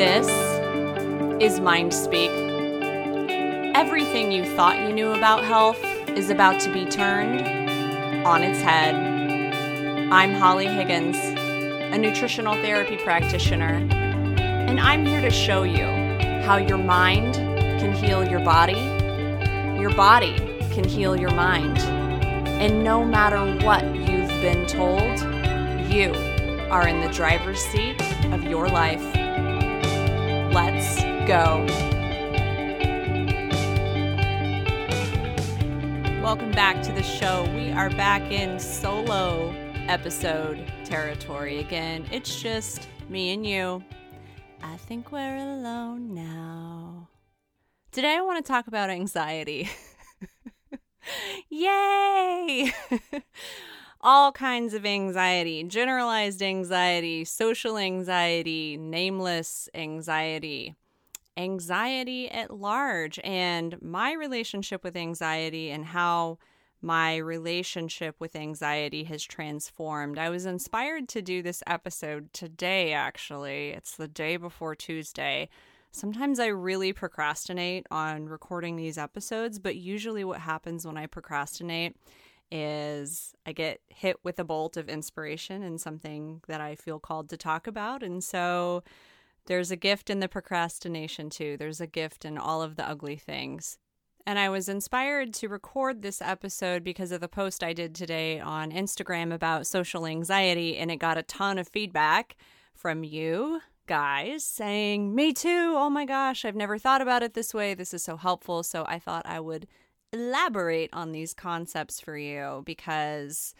This is Mind Speak. Everything you thought you knew about health is about to be turned on its head. I'm Holly Higgins, a nutritional therapy practitioner, and I'm here to show you how your mind can heal your body, your body can heal your mind, and no matter what you've been told, you are in the driver's seat of your life. Let's go. Welcome back to the show. We are back in solo episode territory again. It's just me and you. I think we're alone now. Today, I want to talk about anxiety. Yay! all kinds of anxiety generalized anxiety, social anxiety, nameless anxiety, anxiety at large, and my relationship with anxiety and how my relationship with anxiety has transformed. I was inspired to do this episode today, actually. It's the day before Tuesday. Sometimes I really procrastinate on recording these episodes, but usually what happens when I procrastinate is I get hit with a bolt of inspiration and something that I feel called to talk about. And so there's a gift in the procrastination too. There's a gift in all of the ugly things. And I was inspired to record this episode because of the post I did today on Instagram about social anxiety, and it got a ton of feedback from you guys saying, Me too. Oh my gosh, I've never thought about it this way. This is so helpful. So I thought I would elaborate on these concepts for you because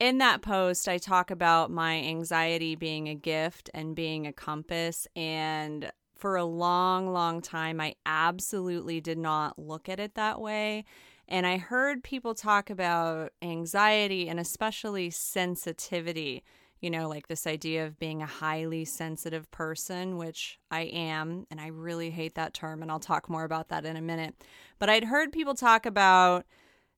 in that post, I talk about my anxiety being a gift and being a compass. And for a long, long time, I absolutely did not look at it that way. And I heard people talk about anxiety and especially sensitivity you know, like this idea of being a highly sensitive person, which I am, and I really hate that term, and I'll talk more about that in a minute. But I'd heard people talk about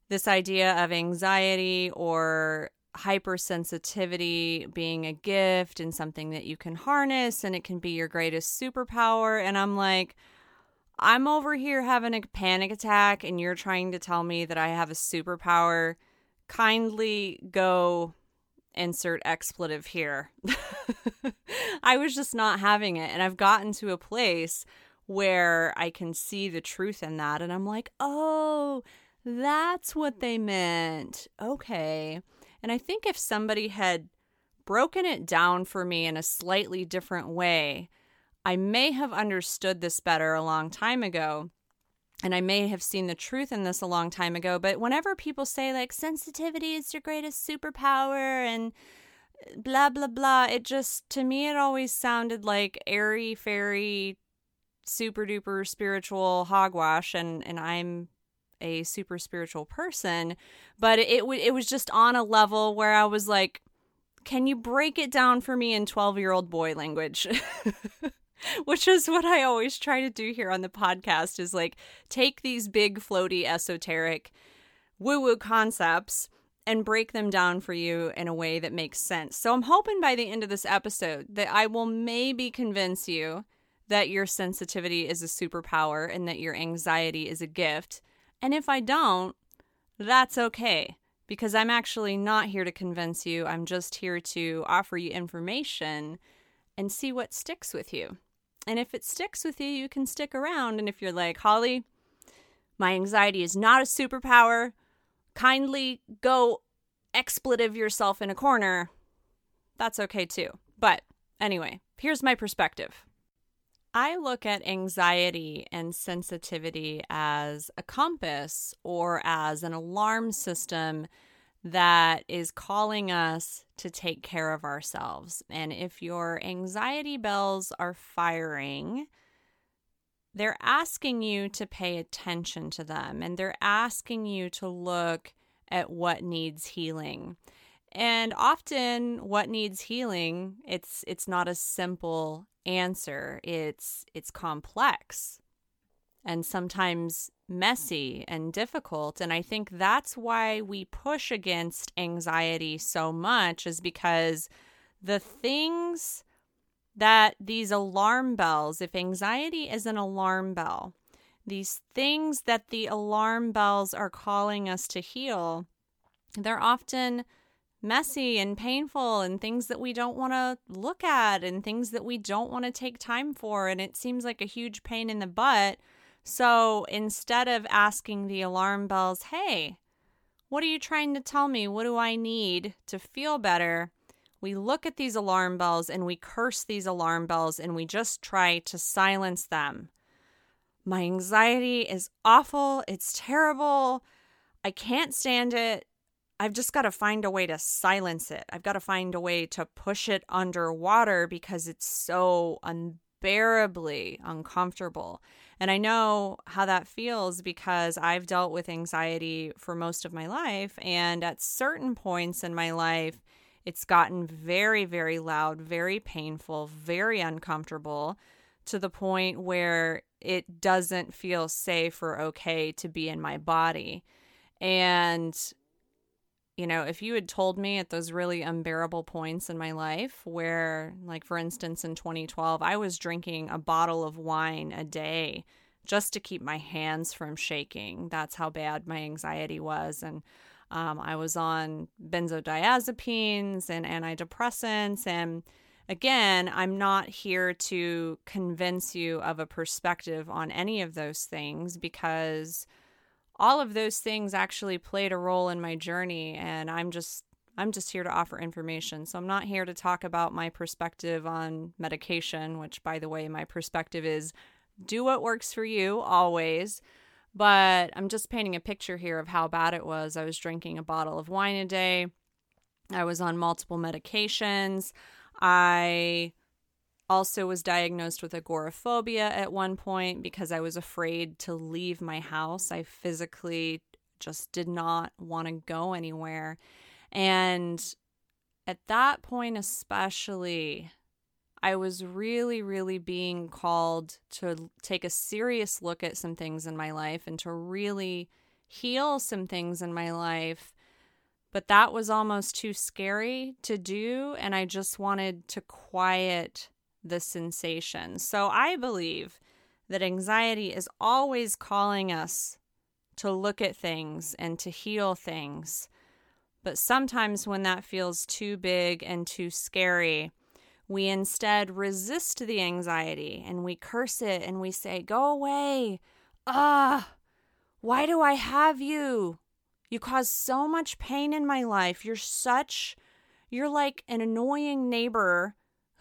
this idea of anxiety or hypersensitivity being a gift and something that you can harness and it can be your greatest superpower. And I'm like, I'm over here having a panic attack, and you're trying to tell me that I have a superpower. Kindly go insert expletive here. I was just not having it. And I've gotten to a place where I can see the truth in that. And I'm like, oh, that's what they meant. Okay. And I think if somebody had broken it down for me in a slightly different way, I may have understood this better a long time ago and I may have seen the truth in this a long time ago, but whenever people say like sensitivity is your greatest superpower and uh, blah blah blah, it just to me it always sounded like airy fairy super duper spiritual hogwash and and I'm a super spiritual person, but it it, it was just on a level where I was like can you break it down for me in 12 year old boy language? which is what I always try to do here on the podcast is like take these big floaty esoteric woo woo concepts and break them down for you in a way that makes sense. So I'm hoping by the end of this episode that I will maybe convince you that your sensitivity is a superpower and that your anxiety is a gift. And if I don't, that's okay because I'm actually not here to convince you. I'm just here to offer you information and see what sticks with you. And if it sticks with you, you can stick around. And if you're like, Holly, my anxiety is not a superpower, kindly go expletive yourself in a corner. That's okay too. But anyway, here's my perspective. I look at anxiety and sensitivity as a compass or as an alarm system that is calling us to take care of ourselves. And if your anxiety bells are firing, they're asking you to pay attention to them and they're asking you to look at what needs healing. And often what needs healing, it's it's not a simple answer. It's it's complex and sometimes messy and difficult. And I think that's why we push against anxiety so much, is because the things that these alarm bells, if anxiety is an alarm bell, these things that the alarm bells are calling us to heal, they're often messy and painful and things that we don't want to look at and things that we don't want to take time for. And it seems like a huge pain in the butt. So instead of asking the alarm bells, hey, what are you trying to tell me? What do I need to feel better? We look at these alarm bells and we curse these alarm bells and we just try to silence them. My anxiety is awful. It's terrible. I can't stand it. I've just got to find a way to silence it. I've got to find a way to push it underwater because it's so unbearably uncomfortable. And I know how that feels because I've dealt with anxiety for most of my life. And at certain points in my life, it's gotten very, very loud, very painful, very uncomfortable to the point where it doesn't feel safe or okay to be in my body. And you know, if you had told me at those really unbearable points in my life where, like, for instance, in 2012, I was drinking a bottle of wine a day just to keep my hands from shaking. That's how bad my anxiety was. And um, I was on benzodiazepines and antidepressants. And again, I'm not here to convince you of a perspective on any of those things because all of those things actually played a role in my journey and i'm just i'm just here to offer information. So i'm not here to talk about my perspective on medication which by the way my perspective is do what works for you always. But i'm just painting a picture here of how bad it was. I was drinking a bottle of wine a day. I was on multiple medications. I also was diagnosed with agoraphobia at one point because I was afraid to leave my house. I physically just did not want to go anywhere. And at that point, especially, I was really, really being called to take a serious look at some things in my life and to really heal some things in my life. But that was almost too scary to do. And I just wanted to quiet the sensation. So I believe that anxiety is always calling us to look at things and to heal things. But sometimes when that feels too big and too scary, we instead resist the anxiety and we curse it and we say, Go away. Ah, why do I have you? You cause so much pain in my life. You're such, you're like an annoying neighbor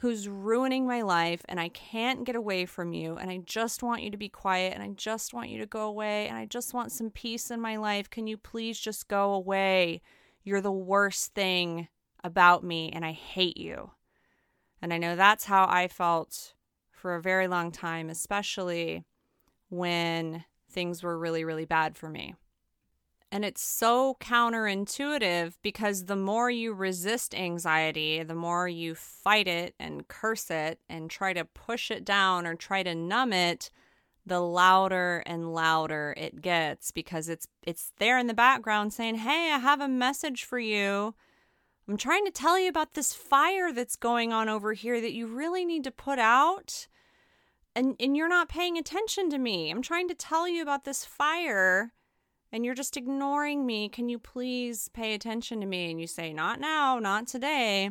who's ruining my life and I can't get away from you and I just want you to be quiet and I just want you to go away and I just want some peace in my life. Can you please just go away? You're the worst thing about me and I hate you. And I know that's how I felt for a very long time, especially when things were really, really bad for me. And it's so counterintuitive because the more you resist anxiety, the more you fight it and curse it and try to push it down or try to numb it, the louder and louder it gets because it's it's there in the background saying, "Hey, I have a message for you. I'm trying to tell you about this fire that's going on over here that you really need to put out." And and you're not paying attention to me. I'm trying to tell you about this fire and you're just ignoring me. Can you please pay attention to me? And you say, Not now, not today.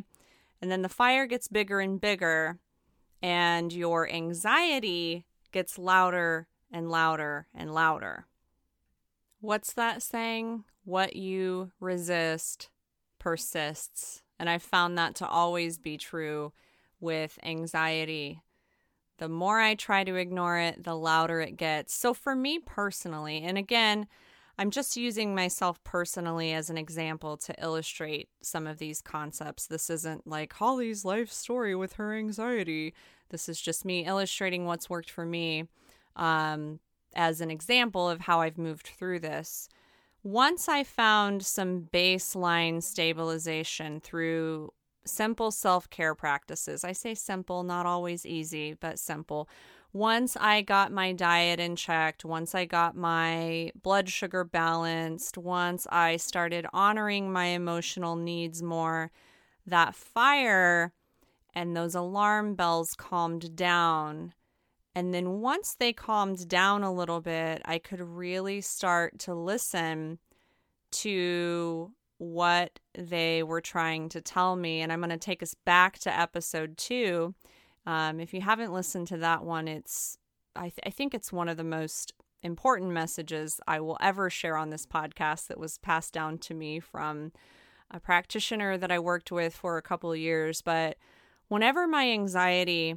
And then the fire gets bigger and bigger, and your anxiety gets louder and louder and louder. What's that saying? What you resist persists. And I found that to always be true with anxiety. The more I try to ignore it, the louder it gets. So, for me personally, and again, I'm just using myself personally as an example to illustrate some of these concepts. This isn't like Holly's life story with her anxiety. This is just me illustrating what's worked for me um, as an example of how I've moved through this. Once I found some baseline stabilization through simple self care practices, I say simple, not always easy, but simple once I got my diet in checked, once I got my blood sugar balanced, once I started honoring my emotional needs more, that fire and those alarm bells calmed down. And then once they calmed down a little bit, I could really start to listen to what they were trying to tell me. And I'm going to take us back to episode two. Um, if you haven't listened to that one, it's I, th- I think it's one of the most important messages I will ever share on this podcast that was passed down to me from a practitioner that I worked with for a couple of years. But whenever my anxiety,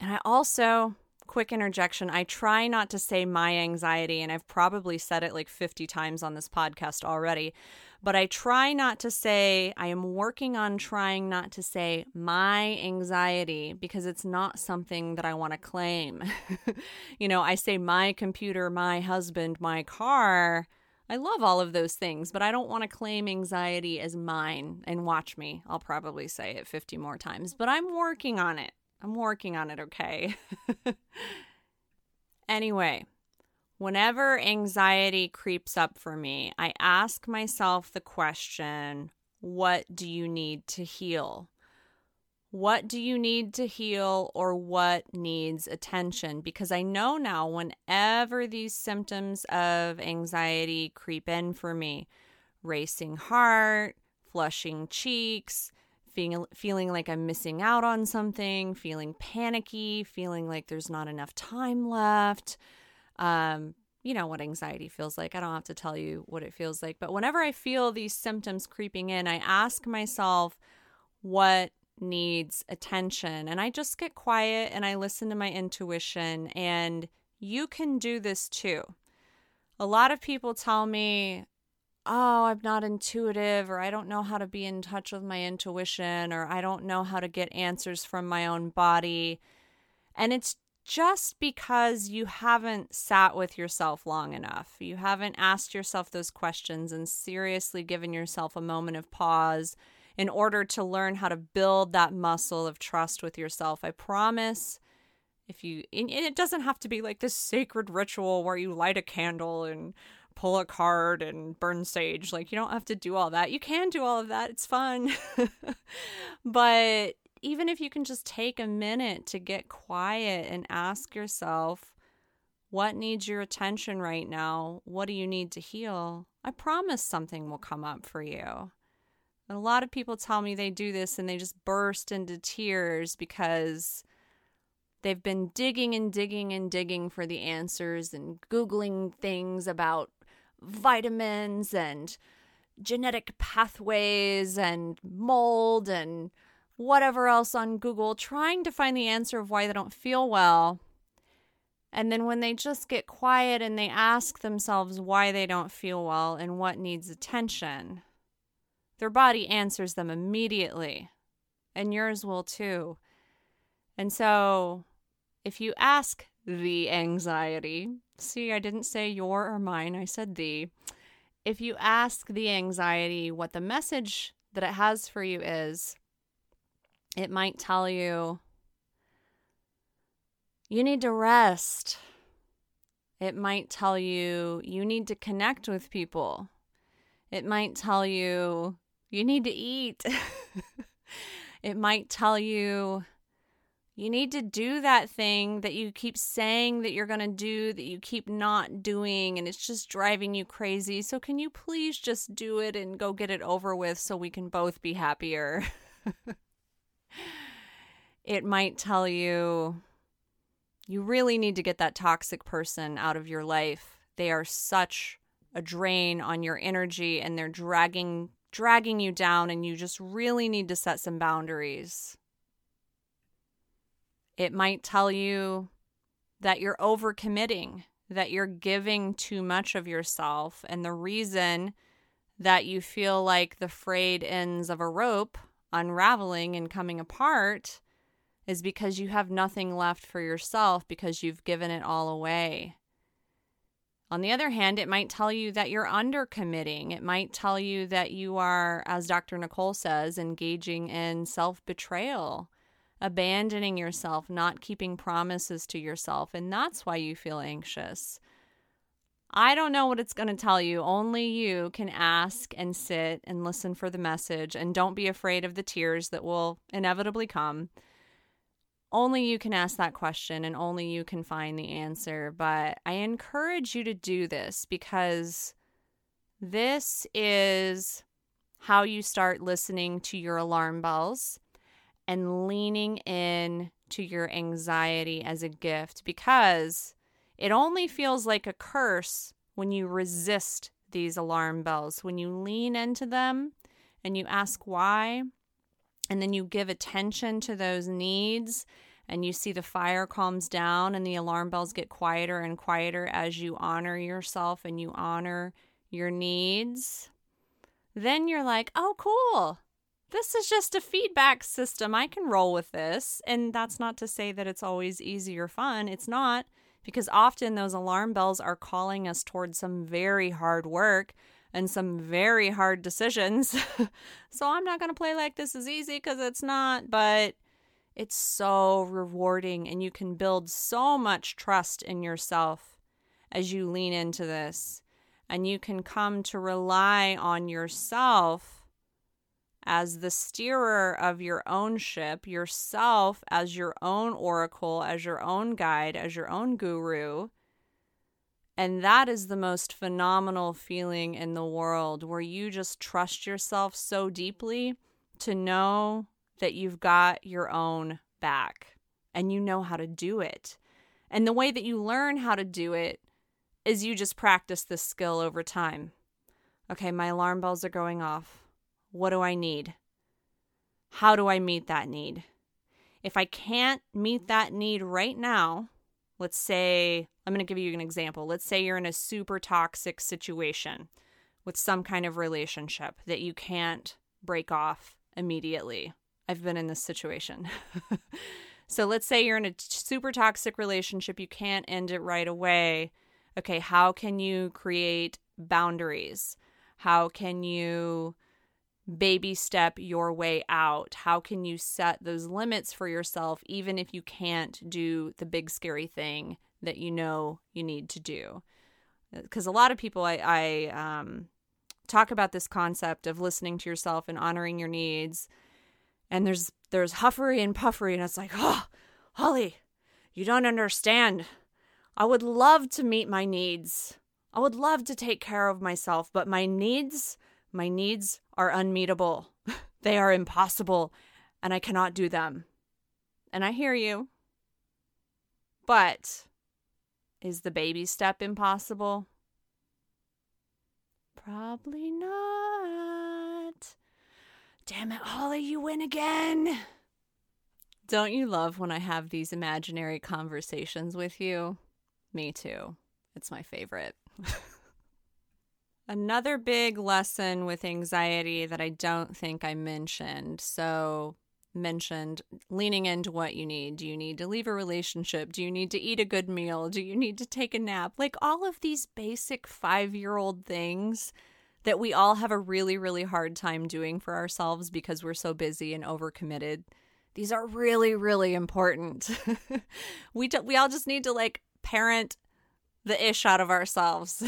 and I also, quick interjection, I try not to say my anxiety, and I've probably said it like 50 times on this podcast already, but I try not to say, I am working on trying not to say my anxiety because it's not something that I want to claim. you know, I say my computer, my husband, my car. I love all of those things, but I don't want to claim anxiety as mine. And watch me, I'll probably say it 50 more times, but I'm working on it. I'm working on it, okay? anyway, whenever anxiety creeps up for me, I ask myself the question what do you need to heal? What do you need to heal or what needs attention? Because I know now whenever these symptoms of anxiety creep in for me racing heart, flushing cheeks, feeling, feeling like I'm missing out on something, feeling panicky, feeling like there's not enough time left. Um, you know what anxiety feels like. I don't have to tell you what it feels like. But whenever I feel these symptoms creeping in, I ask myself what needs attention. And I just get quiet and I listen to my intuition. And you can do this too. A lot of people tell me, oh, I'm not intuitive, or I don't know how to be in touch with my intuition, or I don't know how to get answers from my own body. And it's just because you haven't sat with yourself long enough. You haven't asked yourself those questions and seriously given yourself a moment of pause in order to learn how to build that muscle of trust with yourself. I promise if you and it doesn't have to be like this sacred ritual where you light a candle and pull a card and burn sage. Like you don't have to do all that. You can do all of that. It's fun. But even if you can just take a minute to get quiet and ask yourself what needs your attention right now? What do you need to heal? I promise something will come up for you. A lot of people tell me they do this and they just burst into tears because they've been digging and digging and digging for the answers and Googling things about vitamins and genetic pathways and mold and whatever else on Google, trying to find the answer of why they don't feel well. And then when they just get quiet and they ask themselves why they don't feel well and what needs attention, their body answers them immediately, and yours will too. And so, if you ask the anxiety, see, I didn't say your or mine, I said the. If you ask the anxiety what the message that it has for you is, it might tell you you need to rest. It might tell you you need to connect with people. It might tell you you need to eat. it might tell you you need to do that thing that you keep saying that you're going to do that you keep not doing and it's just driving you crazy. So can you please just do it and go get it over with so we can both be happier? it might tell you you really need to get that toxic person out of your life. They are such a drain on your energy and they're dragging dragging you down and you just really need to set some boundaries. It might tell you that you're overcommitting, that you're giving too much of yourself. And the reason that you feel like the frayed ends of a rope unraveling and coming apart is because you have nothing left for yourself because you've given it all away. On the other hand, it might tell you that you're undercommitting. It might tell you that you are, as Dr. Nicole says, engaging in self betrayal, abandoning yourself, not keeping promises to yourself. And that's why you feel anxious. I don't know what it's going to tell you. Only you can ask and sit and listen for the message. And don't be afraid of the tears that will inevitably come. Only you can ask that question and only you can find the answer. But I encourage you to do this because this is how you start listening to your alarm bells and leaning in to your anxiety as a gift because it only feels like a curse when you resist these alarm bells, when you lean into them and you ask why, and then you give attention to those needs and you see the fire calms down and the alarm bells get quieter and quieter as you honor yourself and you honor your needs, then you're like, oh, cool. This is just a feedback system. I can roll with this. And that's not to say that it's always easy or fun. It's not because often those alarm bells are calling us towards some very hard work and some very hard decisions. so I'm not going to play like this is easy because it's not, but it's so rewarding and you can build so much trust in yourself as you lean into this. And you can come to rely on yourself as the steerer of your own ship, yourself as your own oracle, as your own guide, as your own guru. And that is the most phenomenal feeling in the world where you just trust yourself so deeply to know that you've got your own back and you know how to do it. And the way that you learn how to do it is you just practice this skill over time. Okay, my alarm bells are going off. What do I need? How do I meet that need? If I can't meet that need right now, let's say, I'm going to give you an example. Let's say you're in a super toxic situation with some kind of relationship that you can't break off immediately. I've been in this situation. so let's say you're in a super toxic relationship, you can't end it right away. Okay, how can you create boundaries? How can you baby step your way out? How can you set those limits for yourself, even if you can't do the big scary thing that you know you need to do? Because a lot of people, I, I um, talk about this concept of listening to yourself and honoring your needs. And there's there's huffery and puffery, and it's like, oh, Holly, you don't understand. I would love to meet my needs. I would love to take care of myself, but my needs my needs are unmeetable. they are impossible, and I cannot do them. And I hear you. But is the baby step impossible? Probably not. Damn it, Holly, you win again. Don't you love when I have these imaginary conversations with you? Me too. It's my favorite. Another big lesson with anxiety that I don't think I mentioned. So, mentioned leaning into what you need. Do you need to leave a relationship? Do you need to eat a good meal? Do you need to take a nap? Like all of these basic five year old things that we all have a really, really hard time doing for ourselves because we're so busy and overcommitted. These are really, really important. we, do, we all just need to like parent the ish out of ourselves.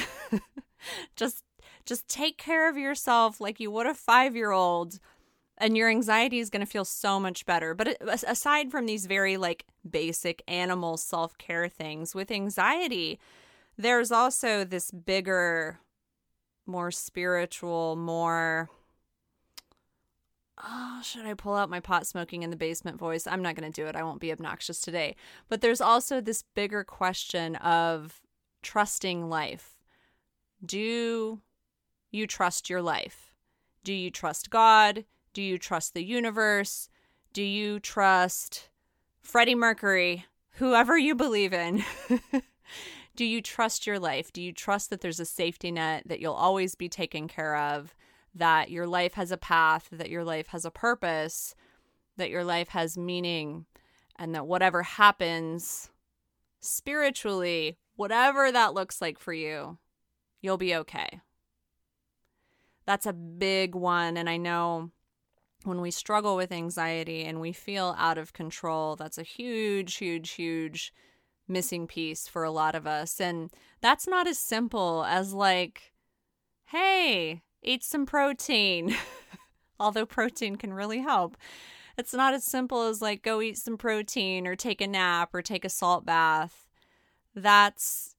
just just take care of yourself like you would a five year old and your anxiety is going to feel so much better. But uh, aside from these very like basic animal self care things, with anxiety, there's also this bigger, more spiritual, more. Oh, should I pull out my pot smoking in the basement voice? I'm not going to do it. I won't be obnoxious today. But there's also this bigger question of trusting life. Do you trust your life? Do you trust God? Do you trust the universe? Do you trust Freddie Mercury? Whoever you believe in. Do you trust your life? Do you trust that there's a safety net, that you'll always be taken care of, that your life has a path, that your life has a purpose, that your life has meaning, and that whatever happens spiritually, whatever that looks like for you, you'll be okay that's a big one. And I know when we struggle with anxiety and we feel out of control, that's a huge, huge, huge missing piece for a lot of us. And that's not as simple as, like, hey, eat some protein. Although protein can really help. It's not as simple as, like, go eat some protein or take a nap or take a salt bath. That's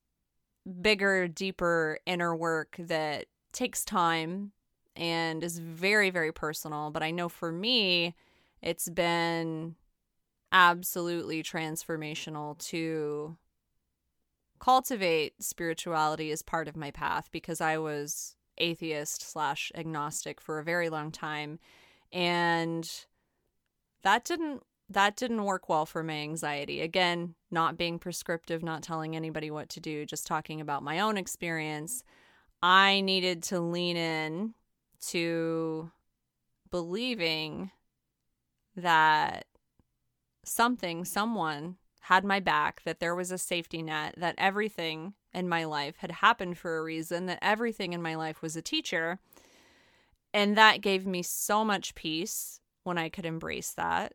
bigger, deeper inner work that takes time and is very, very personal. But I know for me, it's been absolutely transformational to cultivate spirituality as part of my path because I was atheist slash agnostic for a very long time and that didn't that didn't work well for my anxiety again not being prescriptive not telling anybody what to do just talking about my own experience i needed to lean in to believing that something, someone had my back, that there was a safety net, that everything in my life had happened for a reason, that everything in my life was a teacher. And that gave me so much peace when I could embrace that.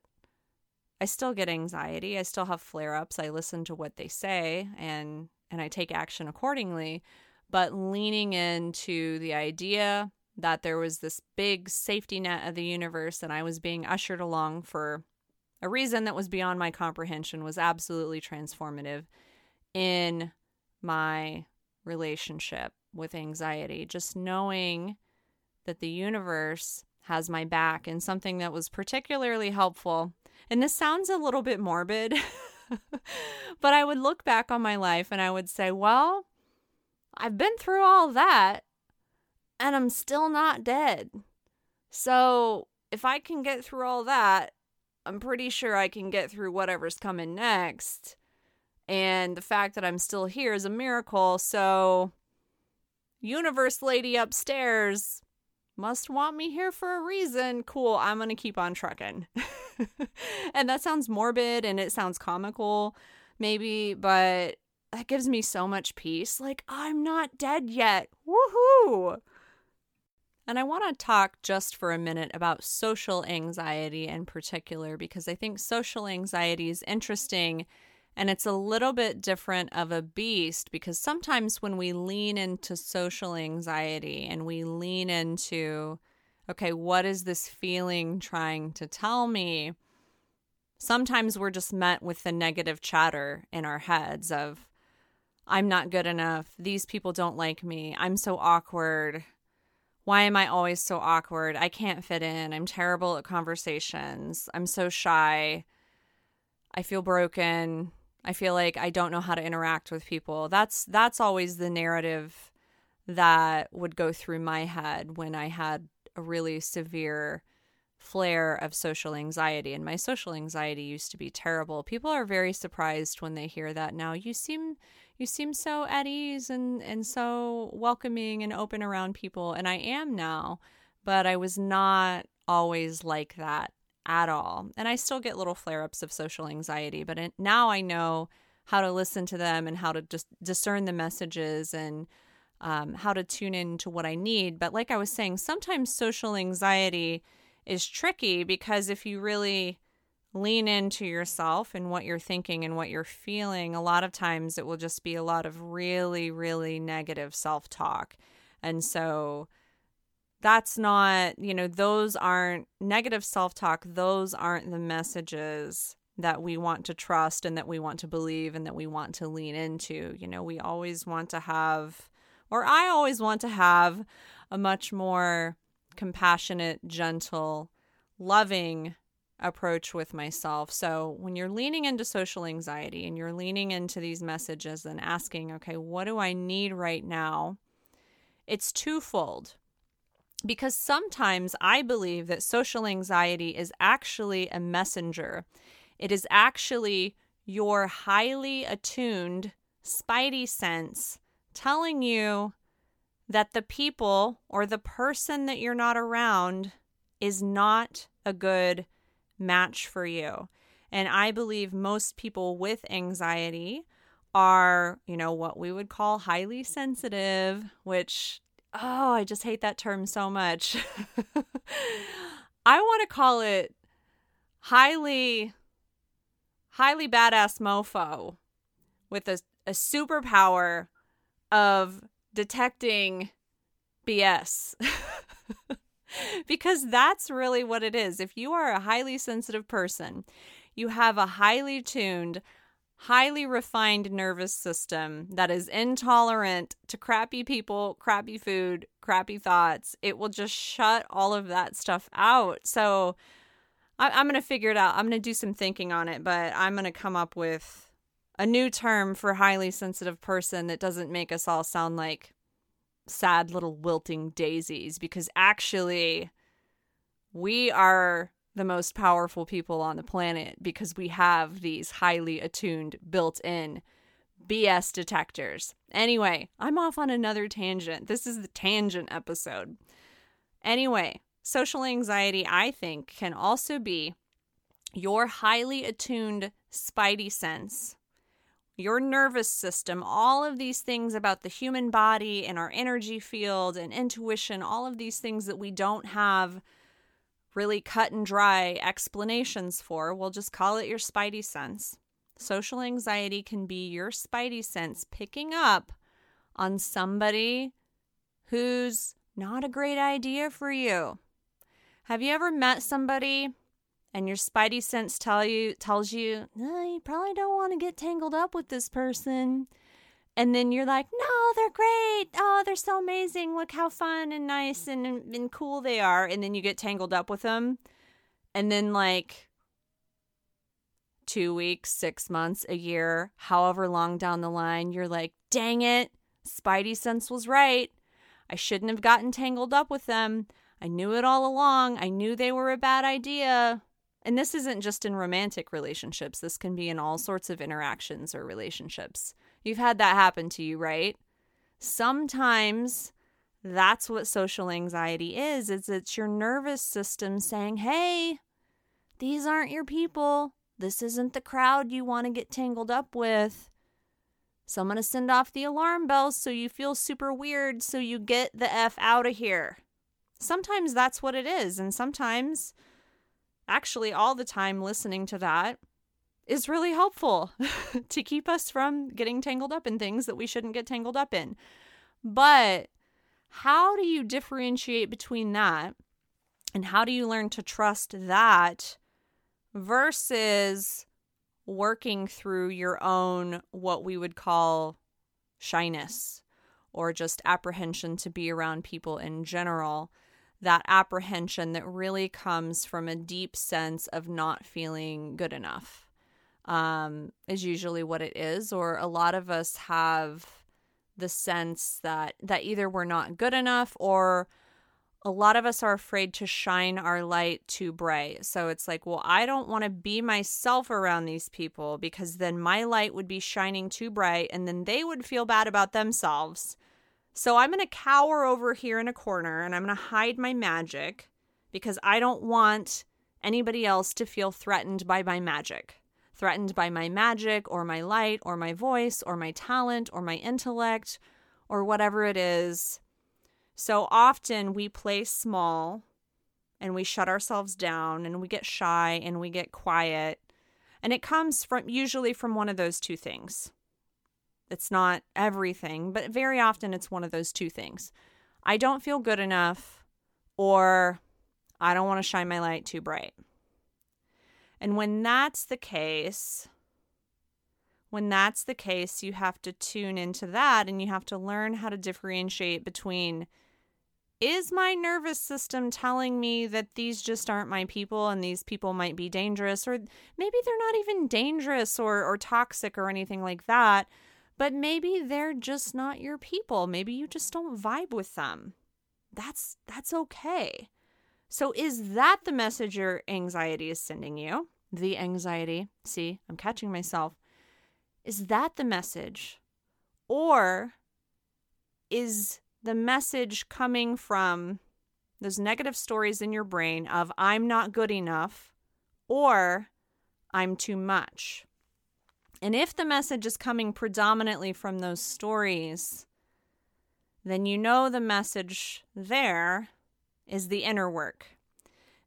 I still get anxiety. I still have flare ups. I listen to what they say and and I take action accordingly. But leaning into the idea that there was this big safety net of the universe and I was being ushered along for a reason that was beyond my comprehension was absolutely transformative in my relationship with anxiety. Just knowing that the universe has my back and something that was particularly helpful. And this sounds a little bit morbid, but I would look back on my life and I would say, well, I've been through all that and I'm still not dead. So if I can get through all that, I'm pretty sure I can get through whatever's coming next. And the fact that I'm still here is a miracle. So, universe lady upstairs must want me here for a reason. Cool, I'm going to keep on trucking. and that sounds morbid and it sounds comical, maybe, but that gives me so much peace. Like, I'm not dead yet. Woohoo! And I want to talk just for a minute about social anxiety in particular, because I think social anxiety is interesting and it's a little bit different of a beast because sometimes when we lean into social anxiety and we lean into, okay, what is this feeling trying to tell me? Sometimes we're just met with the negative chatter in our heads of, I'm not good enough. These people don't like me. I'm so awkward. Why am I always so awkward? I can't fit in. I'm terrible at conversations. I'm so shy. I feel broken. I feel like I don't know how to interact with people. That's that's always the narrative that would go through my head when I had a really severe flare of social anxiety and my social anxiety used to be terrible. People are very surprised when they hear that now. You seem you seem so at ease and and so welcoming and open around people and I am now, but I was not always like that at all. And I still get little flare-ups of social anxiety, but it, now I know how to listen to them and how to just discern the messages and um, how to tune in to what I need. But like I was saying, sometimes social anxiety is tricky because if you really lean into yourself and what you're thinking and what you're feeling, a lot of times it will just be a lot of really, really negative self talk. And so that's not, you know, those aren't negative self talk, those aren't the messages that we want to trust and that we want to believe and that we want to lean into. You know, we always want to have, or I always want to have a much more compassionate, gentle, loving approach with myself. So when you're leaning into social anxiety and you're leaning into these messages and asking, okay, what do I need right now? It's twofold. Because sometimes I believe that social anxiety is actually a messenger. It is actually your highly attuned spidey sense telling you that the people or the person that you're not around is not a good match for you. And I believe most people with anxiety are, you know, what we would call highly sensitive, which, oh, I just hate that term so much. I want to call it highly, highly badass mofo, with a, a superpower of detecting BS. because that's really what it is. If you are a highly sensitive person, you have a highly tuned, highly refined nervous system that is intolerant to crappy people, crappy food, crappy thoughts. It will just shut all of that stuff out. So I- am going to figure it out. I'm going to do some thinking on it, but I'm going to come up with a new term for highly sensitive person that doesn't make us all sound like sad little wilting daisies because actually we are the most powerful people on the planet because we have these highly attuned built in BS detectors. Anyway, I'm off on another tangent. This is the tangent episode. Anyway, social anxiety, I think, can also be your highly attuned spidey sense your nervous system, all of these things about the human body and our energy field and intuition, all of these things that we don't have really cut and dry explanations for. We'll just call it your spidey sense. Social anxiety can be your spidey sense picking up on somebody who's not a great idea for you. Have you ever met somebody and your spidey sense tell you tells you no, you probably don't want to get tangled up with this person. And then you're like no they're great. Oh they're so amazing. Look how fun and nice and, and cool they are. And then you get tangled up with them. And then like two weeks six months a year however long down the line you're like dang it. Spidey sense was right. I shouldn't have gotten tangled up with them. I knew it all along. I knew they were a bad idea. And this isn't just in romantic relationships, this can be in all sorts of interactions or relationships. You've had that happen to you, right? Sometimes that's what social anxiety is. It's it's your nervous system saying, "Hey, these aren't your people. This isn't the crowd you want to get tangled up with." So I'm going to send off the alarm bells so you feel super weird so you get the F out of here. Sometimes that's what it is. And sometimes actually all the time listening to that is really helpful to keep us from getting tangled up in things that we shouldn't get tangled up in. But how do you differentiate between that and how do you learn to trust that versus working through your own, what we would call shyness or just apprehension to be around people in general? That apprehension that really comes from a deep sense of not feeling good enough um, is usually what it is or a lot of us have the sense that that either we're not good enough or a lot of us are afraid to shine our light too bright. So it's like, well, I don't want to be myself around these people because then my light would be shining too bright and then they would feel bad about themselves. So I'm going to cower over here in a corner and I'm going to hide my magic because I don't want anybody else to feel threatened by my magic. Threatened by my magic or my light or my voice or my talent or my intellect or whatever it is. So often we play small and we shut ourselves down and we get shy and we get quiet. And it comes from usually from one of those two things. It's not everything, but very often it's one of those two things. I don't feel good enough, or I don't want to shine my light too bright. And when that's the case, when that's the case, you have to tune into that and you have to learn how to differentiate between is my nervous system telling me that these just aren't my people and these people might be dangerous or maybe they're not even dangerous or or toxic or anything like that but maybe they're just not your people. Maybe you just don't vibe with them. That's that's okay. So is that the message your anxiety is sending you? The anxiety. See, I'm catching myself. Is that the message? Or is the message coming from those negative stories in your brain of I'm not good enough or I'm too much? And if the message is coming predominantly from those stories, then you know the message there is the inner work.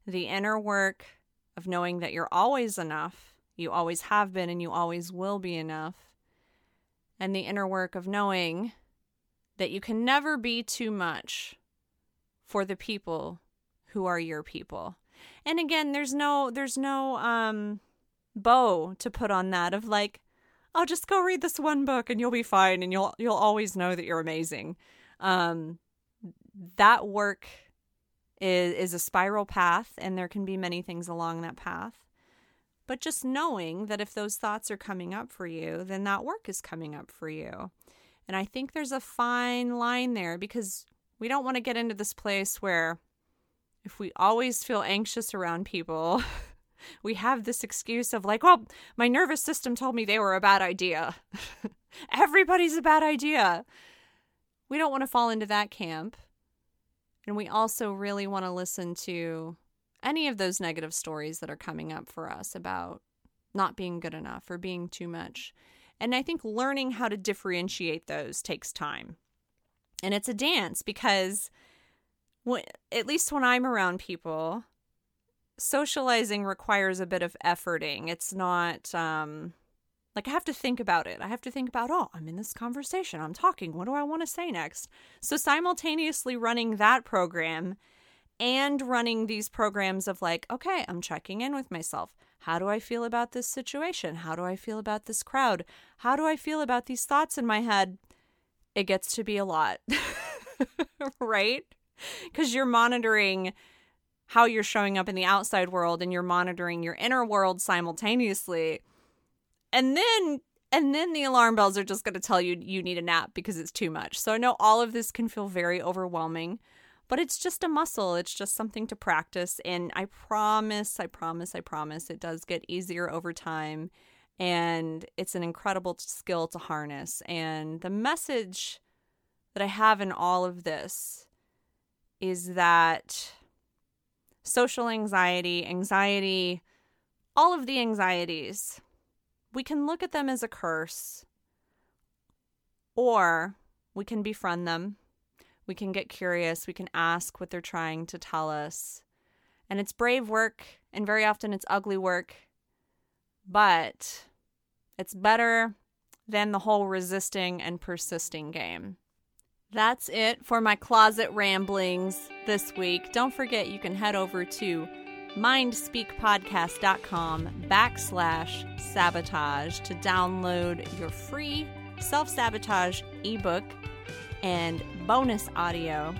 The inner work of knowing that you're always enough, you always have been, and you always will be enough. and the inner work of knowing that you can never be too much for the people who are your people. And again, there's no there's no um bow to put on that of like oh just go read this one book and you'll be fine and you'll you'll always know that you're amazing. Um that work is is a spiral path and there can be many things along that path. But just knowing that if those thoughts are coming up for you, then that work is coming up for you. And I think there's a fine line there because we don't want to get into this place where if we always feel anxious around people, we have this excuse of like, well, my nervous system told me they were a bad idea. Everybody's a bad idea. We don't want to fall into that camp. And we also really want to listen to any of those negative stories that are coming up for us about not being good enough or being too much. And I think learning how to differentiate those takes time. And it's a dance because when, at least when I'm around people, socializing requires a bit of efforting. It's not um like I have to think about it. I have to think about, oh, I'm in this conversation. I'm talking. What do I want to say next? So simultaneously running that program and running these programs of like, okay, I'm checking in with myself. How do I feel about this situation? How do I feel about this crowd? How do I feel about these thoughts in my head? It gets to be a lot. right? Because you're monitoring how you're showing up in the outside world and you're monitoring your inner world simultaneously. And then and then the alarm bells are just going to tell you you need a nap because it's too much. So I know all of this can feel very overwhelming, but it's just a muscle. It's just something to practice and I promise, I promise, I promise it does get easier over time and it's an incredible skill to harness. And the message that I have in all of this is that social anxiety, anxiety, all of the anxieties, we can look at them as a curse or we can befriend them. We can get curious. We can ask what they're trying to tell us. And it's brave work, and very often it's ugly work, but it's better than the whole resisting and persisting game. That's it for my closet ramblings this week. Don't forget you can head over to mindspeakpodcast.com backslash sabotage to download your free self-sabotage ebook and bonus audio.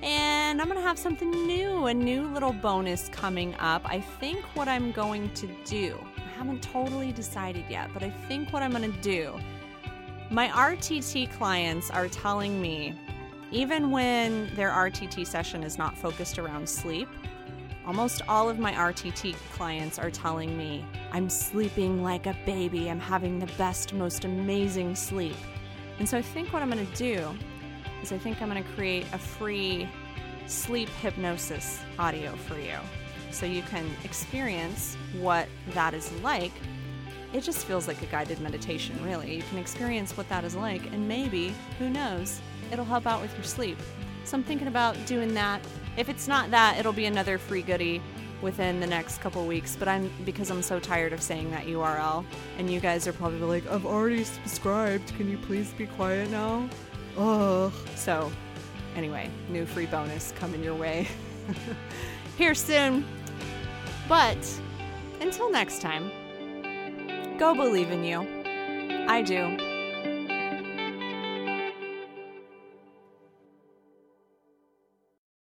And I'm going to have something new, a new little bonus coming up. I think what I'm going to do, I haven't totally decided yet, but I think what I'm going to do my RTT clients are telling me, even when their RTT session is not focused around sleep, almost all of my RTT clients are telling me, I'm sleeping like a baby. I'm having the best, most amazing sleep. And so I think what I'm going to do is I think I'm going to create a free sleep hypnosis audio for you so you can experience what that is like it just feels like a guided meditation, really. You can experience what that is like, and maybe, who knows, it'll help out with your sleep. So I'm thinking about doing that. If it's not that, it'll be another free goodie within the next couple weeks. But I'm because I'm so tired of saying that URL, and you guys are probably like, "I've already subscribed. Can you please be quiet now?" Ugh. So, anyway, new free bonus coming your way here soon. But until next time. Go believe in you. I do.